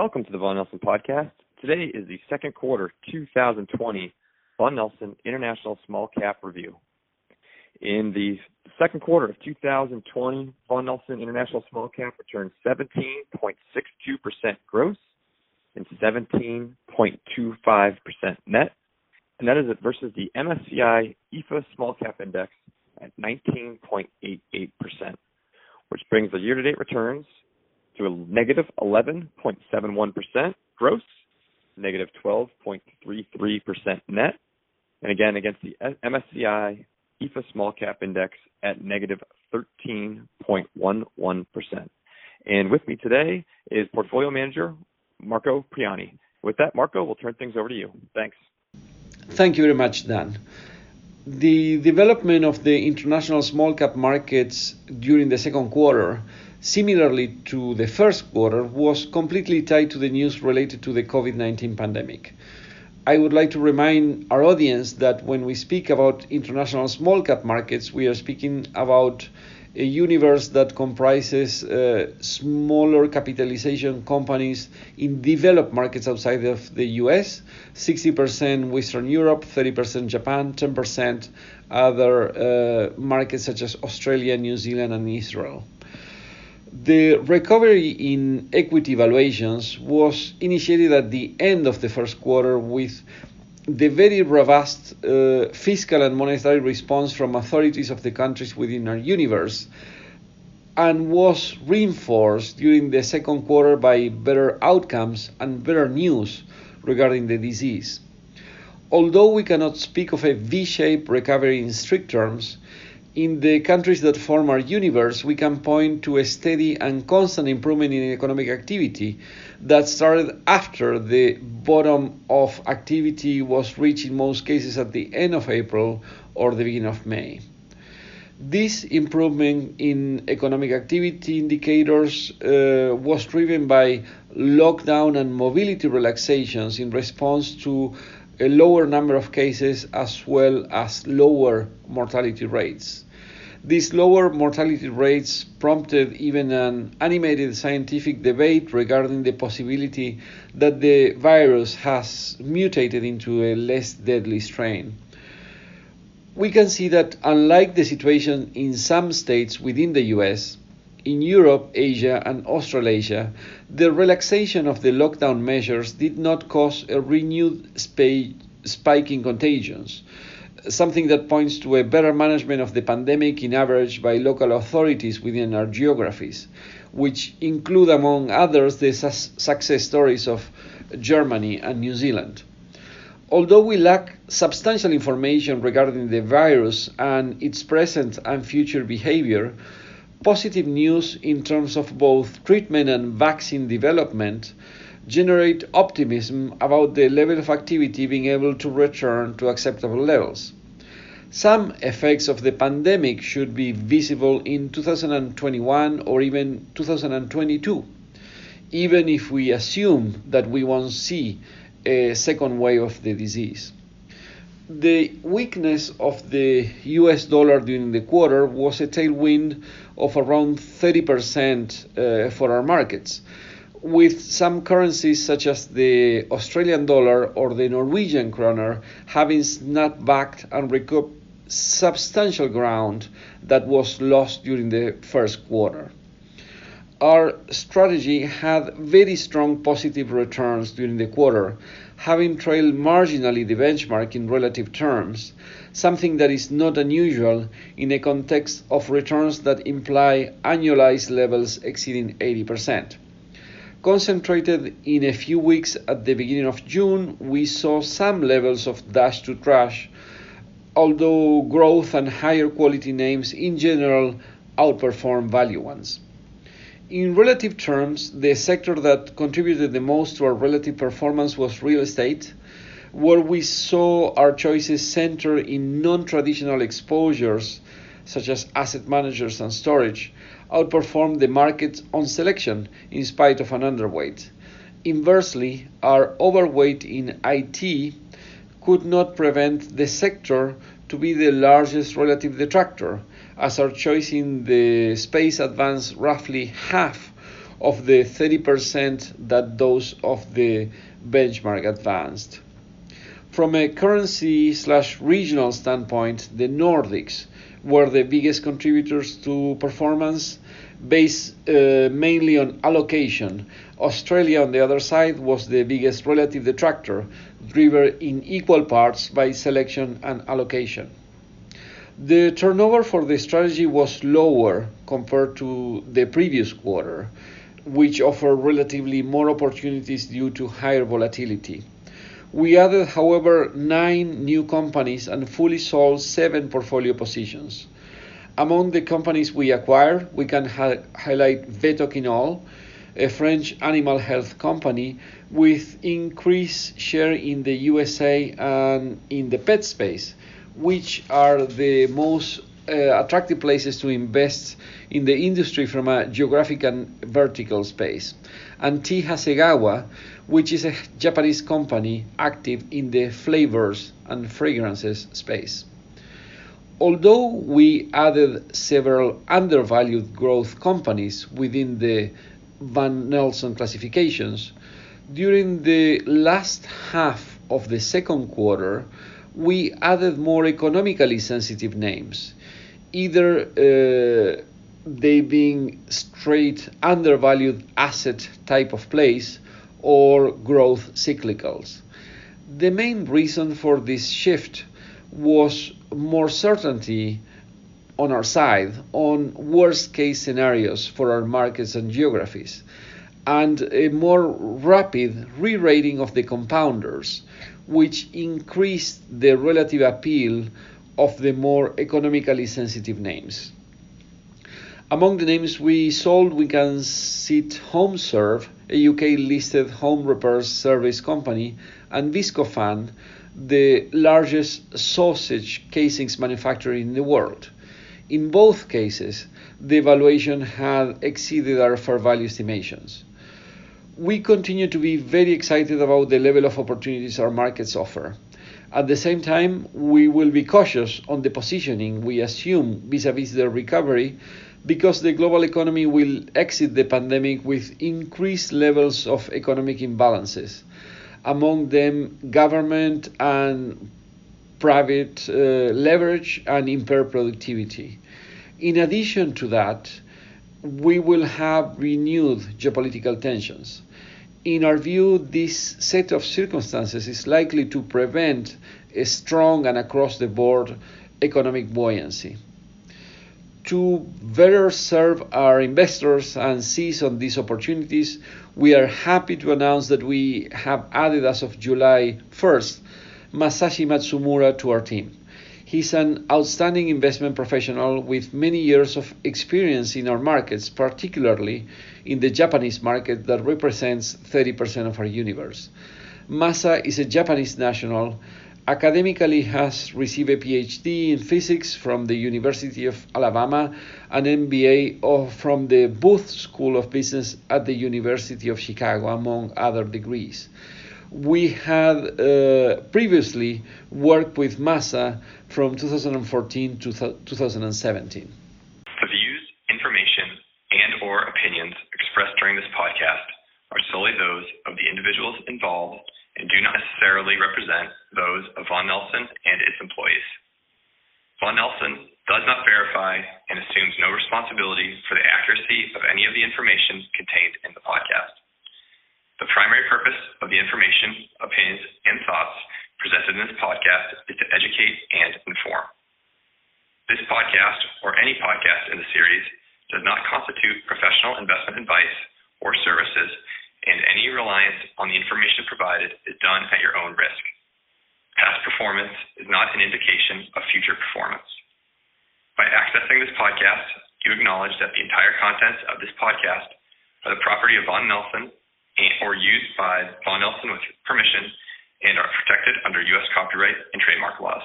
Welcome to the Vaughan Nelson podcast. Today is the second quarter 2020 Vaughan Nelson International Small Cap Review. In the second quarter of 2020, Vaughan Nelson International Small Cap returned 17.62% gross and 17.25% net, and that is versus the MSCI EAFE Small Cap Index at 19.88%, which brings the year-to-date returns to a negative 11.71% gross, negative 12.33% net, and again against the MSCI EAFE Small Cap Index at negative 13.11%. And with me today is Portfolio Manager Marco Priani. With that, Marco, we'll turn things over to you. Thanks. Thank you very much, Dan. The development of the international small cap markets during the second quarter, similarly to the first quarter, was completely tied to the news related to the COVID 19 pandemic. I would like to remind our audience that when we speak about international small cap markets, we are speaking about a universe that comprises uh, smaller capitalization companies in developed markets outside of the US 60% Western Europe, 30% Japan, 10% other uh, markets such as Australia, New Zealand, and Israel. The recovery in equity valuations was initiated at the end of the first quarter with the very robust uh, fiscal and monetary response from authorities of the countries within our universe and was reinforced during the second quarter by better outcomes and better news regarding the disease. Although we cannot speak of a V shaped recovery in strict terms, in the countries that form our universe, we can point to a steady and constant improvement in economic activity that started after the bottom of activity was reached in most cases at the end of April or the beginning of May. This improvement in economic activity indicators uh, was driven by lockdown and mobility relaxations in response to a lower number of cases as well as lower mortality rates. These lower mortality rates prompted even an animated scientific debate regarding the possibility that the virus has mutated into a less deadly strain. We can see that, unlike the situation in some states within the US, in Europe, Asia, and Australasia, the relaxation of the lockdown measures did not cause a renewed spike in contagions, something that points to a better management of the pandemic in average by local authorities within our geographies, which include, among others, the su- success stories of Germany and New Zealand. Although we lack substantial information regarding the virus and its present and future behavior, positive news in terms of both treatment and vaccine development generate optimism about the level of activity being able to return to acceptable levels. Some effects of the pandemic should be visible in 2021 or even 2022, even if we assume that we won't see a second wave of the disease. The weakness of the US dollar during the quarter was a tailwind of around 30% uh, for our markets, with some currencies such as the Australian dollar or the Norwegian kroner having snapped back and recouped substantial ground that was lost during the first quarter. Our strategy had very strong positive returns during the quarter, having trailed marginally the benchmark in relative terms, something that is not unusual in a context of returns that imply annualized levels exceeding 80%. Concentrated in a few weeks at the beginning of June, we saw some levels of dash to trash, although growth and higher quality names in general outperform value ones. In relative terms, the sector that contributed the most to our relative performance was real estate, where we saw our choices center in non traditional exposures such as asset managers and storage, outperform the market on selection in spite of an underweight. Inversely, our overweight in IT could not prevent the sector to be the largest relative detractor, as our choice in the space advanced roughly half of the 30% that those of the benchmark advanced. From a currency slash regional standpoint, the Nordics were the biggest contributors to performance based uh, mainly on allocation. Australia, on the other side, was the biggest relative detractor, driven in equal parts by selection and allocation. The turnover for the strategy was lower compared to the previous quarter, which offered relatively more opportunities due to higher volatility. We added, however, nine new companies and fully sold seven portfolio positions. Among the companies we acquired, we can ha- highlight Vetoquinol, a French animal health company with increased share in the USA and in the pet space, which are the most uh, attractive places to invest in the industry from a geographic and vertical space. And T. Hasegawa, which is a Japanese company active in the flavors and fragrances space. Although we added several undervalued growth companies within the Vaughan Nelson classifications, during the last half of the second quarter, we added more economically sensitive names, either uh, they being straight undervalued asset type of plays or growth cyclicals. The main reason for this shift was more certainty on our side on worst case scenarios for our markets and geographies and a more rapid re-rating of the compounders which increased the relative appeal of the more economically sensitive names. Among the names we sold, we can cite HomeServe, a UK listed home repairs service company, and Viscofan, the largest sausage casings manufacturer in the world. In both cases, the valuation had exceeded our fair value estimations. We continue to be very excited about the level of opportunities our markets offer. At the same time, we will be cautious on the positioning we assume vis-a-vis the recovery because the global economy will exit the pandemic with increased levels of economic imbalances, among them government and private uh, leverage and impaired productivity. In addition to that, we will have renewed geopolitical tensions. In our view, this set of circumstances is likely to prevent a strong and across the board economic buoyancy to better serve our investors and seize on these opportunities, we are happy to announce that we have added as of July 1st Masashi Matsumura to our team. He's an outstanding investment professional with many years of experience in our markets, particularly in the Japanese market that represents 30% of our universe. Masa is a Japanese national academically has received a PhD in physics from the University of Alabama, an MBA from the Booth School of Business at the University of Chicago, among other degrees. We had uh, previously worked with Masa from 2014 to 2017. The views, information, and or opinions expressed during this podcast are solely those of the individuals involved and do not necessarily represent those of Vaughan Nelson and its employees. Vaughan Nelson does not verify and assumes no responsibility for the accuracy of any of the information contained in the podcast. The primary purpose of the information, opinions, and thoughts presented in this podcast is to educate and inform. This podcast, or any podcast in the series, does not constitute professional investment advice or services and any reliance on the information provided is done at your own risk. Past performance is not an indication of future performance. By accessing this podcast, you acknowledge that the entire contents of this podcast are the property of Vaughan Nelson or used by Vaughan Nelson with permission and are protected under U.S. copyright and trademark laws.